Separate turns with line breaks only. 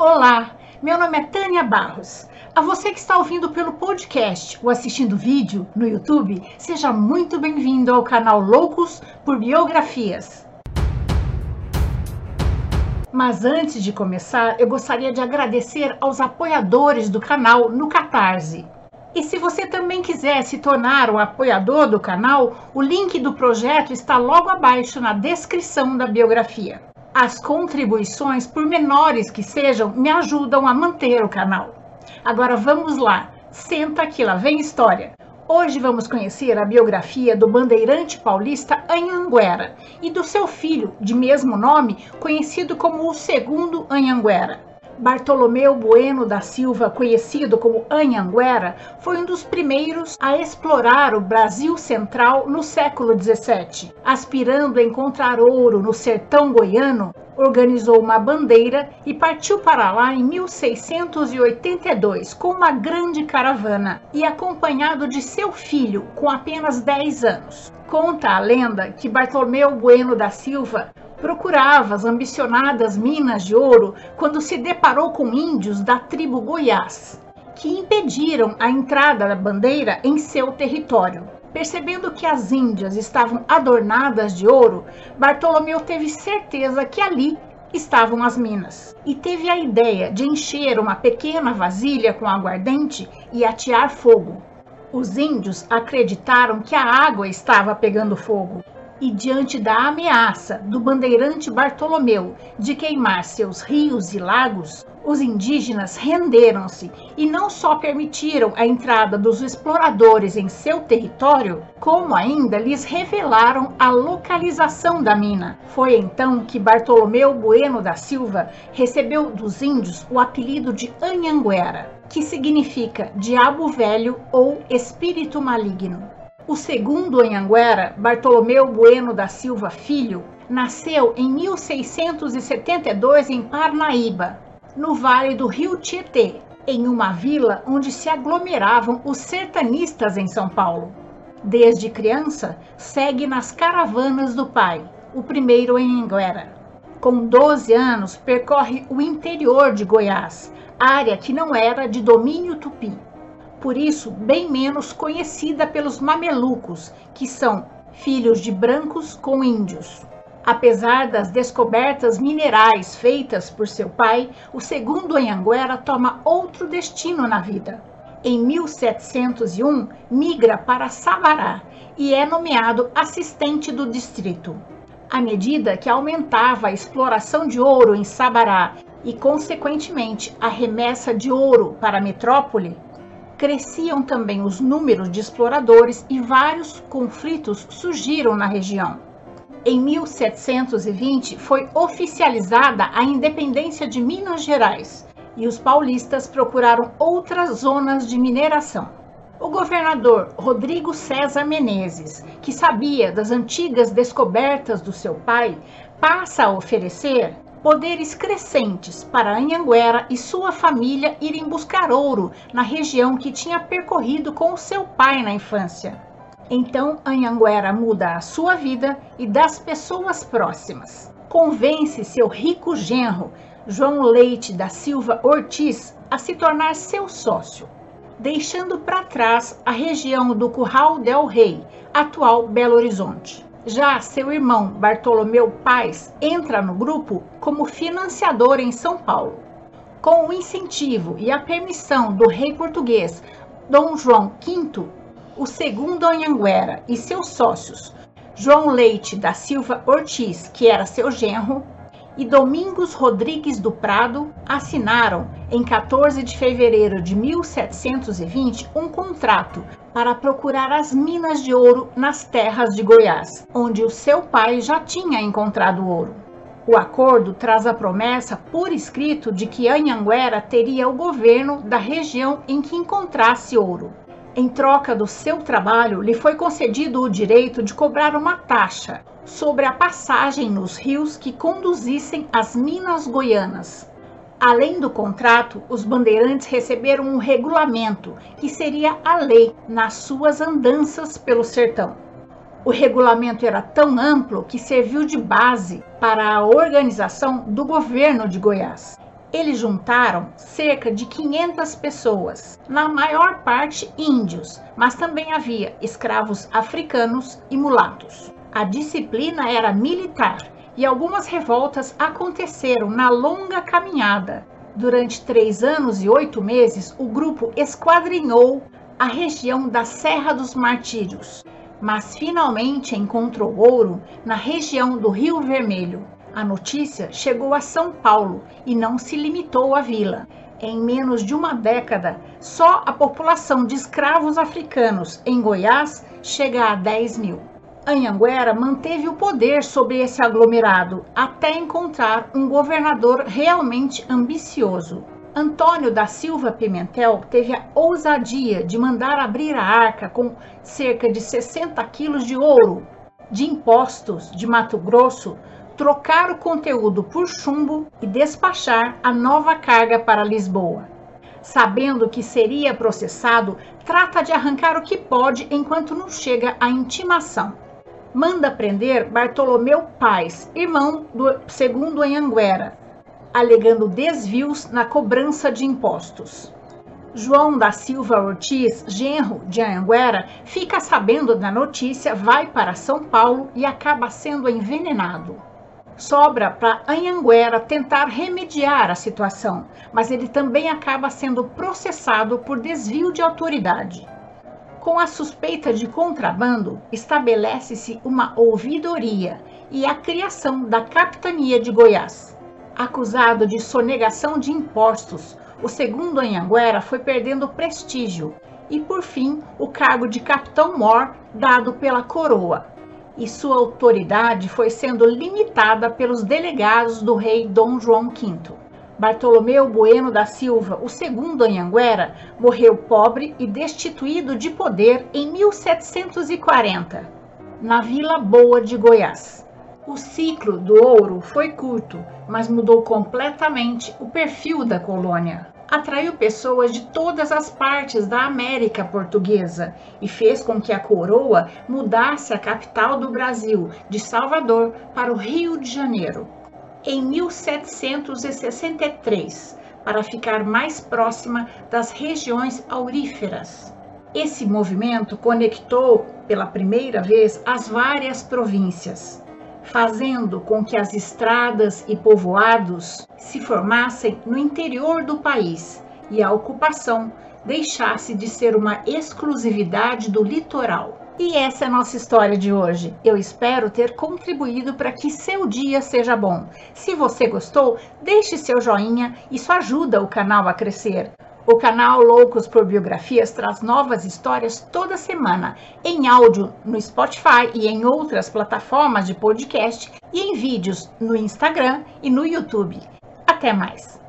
Olá, meu nome é Tânia Barros. A você que está ouvindo pelo podcast ou assistindo vídeo no YouTube, seja muito bem-vindo ao canal Loucos por Biografias. Mas antes de começar, eu gostaria de agradecer aos apoiadores do canal no Catarse. E se você também quiser se tornar um apoiador do canal, o link do projeto está logo abaixo na descrição da biografia. As contribuições, por menores que sejam, me ajudam a manter o canal. Agora vamos lá, senta que lá vem história. Hoje vamos conhecer a biografia do bandeirante paulista Anhanguera e do seu filho, de mesmo nome, conhecido como o segundo Anhanguera. Bartolomeu Bueno da Silva, conhecido como Anhanguera, foi um dos primeiros a explorar o Brasil central no século XVII. Aspirando a encontrar ouro no sertão goiano, organizou uma bandeira e partiu para lá em 1682 com uma grande caravana e acompanhado de seu filho com apenas 10 anos. Conta a lenda que Bartolomeu Bueno da Silva procurava as ambicionadas minas de ouro quando se deparou com índios da tribo Goiás, que impediram a entrada da bandeira em seu território. Percebendo que as índias estavam adornadas de ouro, Bartolomeu teve certeza que ali estavam as minas e teve a ideia de encher uma pequena vasilha com aguardente e atear fogo. Os índios acreditaram que a água estava pegando fogo e diante da ameaça do bandeirante Bartolomeu de queimar seus rios e lagos, os indígenas renderam-se e não só permitiram a entrada dos exploradores em seu território, como ainda lhes revelaram a localização da mina. Foi então que Bartolomeu Bueno da Silva recebeu dos índios o apelido de Anhanguera, que significa diabo velho ou espírito maligno. O segundo Anhanguera, Bartolomeu Bueno da Silva Filho, nasceu em 1672 em Parnaíba, no vale do rio Tietê, em uma vila onde se aglomeravam os sertanistas em São Paulo. Desde criança, segue nas caravanas do pai, o primeiro Anhanguera. Com 12 anos, percorre o interior de Goiás, área que não era de domínio tupi por isso bem menos conhecida pelos mamelucos, que são filhos de brancos com índios. Apesar das descobertas minerais feitas por seu pai, o segundo Anhanguera toma outro destino na vida. Em 1701, migra para Sabará e é nomeado assistente do distrito. À medida que aumentava a exploração de ouro em Sabará e, consequentemente, a remessa de ouro para a metrópole, cresciam também os números de exploradores e vários conflitos surgiram na região. Em 1720 foi oficializada a independência de Minas Gerais e os paulistas procuraram outras zonas de mineração. O governador Rodrigo César Menezes, que sabia das antigas descobertas do seu pai, passa a oferecer poderes crescentes para Anhanguera e sua família irem buscar ouro na região que tinha percorrido com seu pai na infância. Então Anhanguera muda a sua vida e das pessoas próximas. Convence seu rico genro, João Leite da Silva Ortiz, a se tornar seu sócio, deixando para trás a região do Curral del Rei, atual Belo Horizonte. Já seu irmão Bartolomeu Paz entra no grupo como financiador em São Paulo. Com o incentivo e a permissão do rei português Dom João V, o segundo Anhanguera e seus sócios, João Leite da Silva Ortiz, que era seu genro, e Domingos Rodrigues do Prado assinaram, em 14 de fevereiro de 1720, um contrato para procurar as minas de ouro nas terras de Goiás, onde o seu pai já tinha encontrado ouro. O acordo traz a promessa por escrito de que Anhanguera teria o governo da região em que encontrasse ouro. Em troca do seu trabalho, lhe foi concedido o direito de cobrar uma taxa sobre a passagem nos rios que conduzissem às minas goianas. Além do contrato, os bandeirantes receberam um regulamento que seria a lei nas suas andanças pelo sertão. O regulamento era tão amplo que serviu de base para a organização do governo de Goiás. Eles juntaram cerca de 500 pessoas, na maior parte índios, mas também havia escravos africanos e mulatos. A disciplina era militar e algumas revoltas aconteceram na longa caminhada. Durante três anos e oito meses, o grupo esquadrinhou a região da Serra dos Martírios, mas finalmente encontrou ouro na região do Rio Vermelho. A notícia chegou a São Paulo e não se limitou à vila. Em menos de uma década, só a população de escravos africanos em Goiás chega a 10 mil. Anhanguera manteve o poder sobre esse aglomerado até encontrar um governador realmente ambicioso. Antônio da Silva Pimentel teve a ousadia de mandar abrir a arca com cerca de 60 quilos de ouro de impostos de Mato Grosso trocar o conteúdo por chumbo e despachar a nova carga para Lisboa. Sabendo que seria processado, trata de arrancar o que pode enquanto não chega a intimação. Manda prender Bartolomeu Paz, irmão do segundo Anhanguera, alegando desvios na cobrança de impostos. João da Silva Ortiz, genro de Anhanguera, fica sabendo da notícia, vai para São Paulo e acaba sendo envenenado sobra para Anhanguera tentar remediar a situação, mas ele também acaba sendo processado por desvio de autoridade. Com a suspeita de contrabando, estabelece-se uma ouvidoria e a criação da Capitania de Goiás. Acusado de sonegação de impostos, o segundo Anhanguera foi perdendo prestígio e, por fim, o cargo de capitão-mor dado pela coroa, e sua autoridade foi sendo limitada pelos delegados do rei Dom João V. Bartolomeu Bueno da Silva, o segundo Anhanguera, morreu pobre e destituído de poder em 1740, na Vila Boa de Goiás. O ciclo do ouro foi curto, mas mudou completamente o perfil da colônia atraiu pessoas de todas as partes da América Portuguesa e fez com que a coroa mudasse a capital do Brasil, de Salvador, para o Rio de Janeiro. Em 1763, para ficar mais próxima das regiões auríferas. Esse movimento conectou pela primeira vez as várias províncias fazendo com que as estradas e povoados se formassem no interior do país e a ocupação deixasse de ser uma exclusividade do litoral. E essa é a nossa história de hoje. Eu espero ter contribuído para que seu dia seja bom. Se você gostou, deixe seu joinha, isso ajuda o canal a crescer. O canal Loucos por Biografias traz novas histórias toda semana, em áudio no Spotify e em outras plataformas de podcast e em vídeos no Instagram e no YouTube. Até mais!